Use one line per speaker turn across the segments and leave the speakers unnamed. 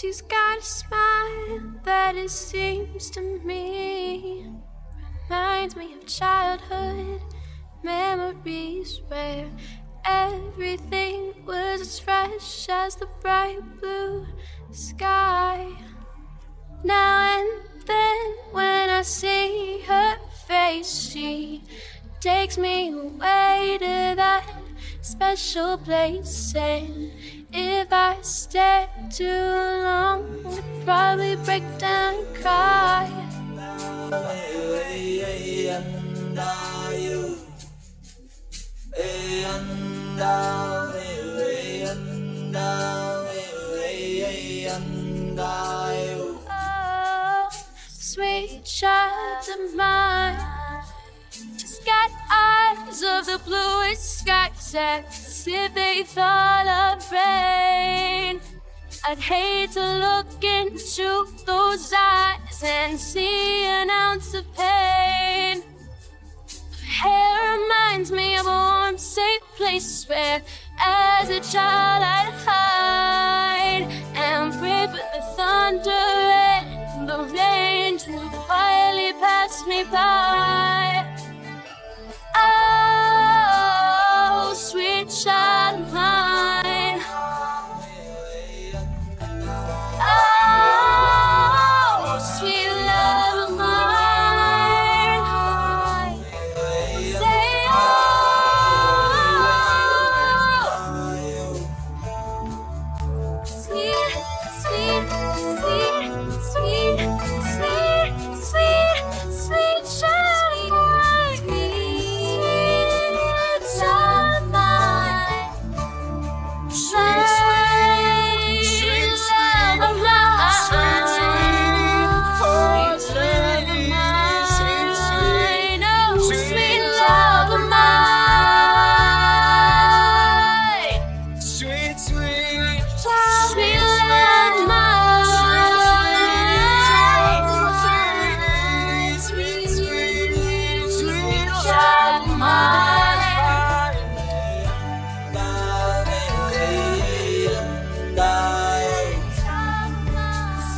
She's got a smile that it seems to me reminds me of childhood memories where everything as fresh as the bright blue sky. Now and then, when I see her face, she takes me away to that special place. And if I stay too long, I'd probably break down and cry. Oh, sweet child of mine. Got eyes of the bluest skies as if they thought of rain. I'd hate to look into those eyes and see an ounce of pain. Hair reminds me of a warm, safe place where, as a child, quietly pass me by.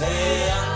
É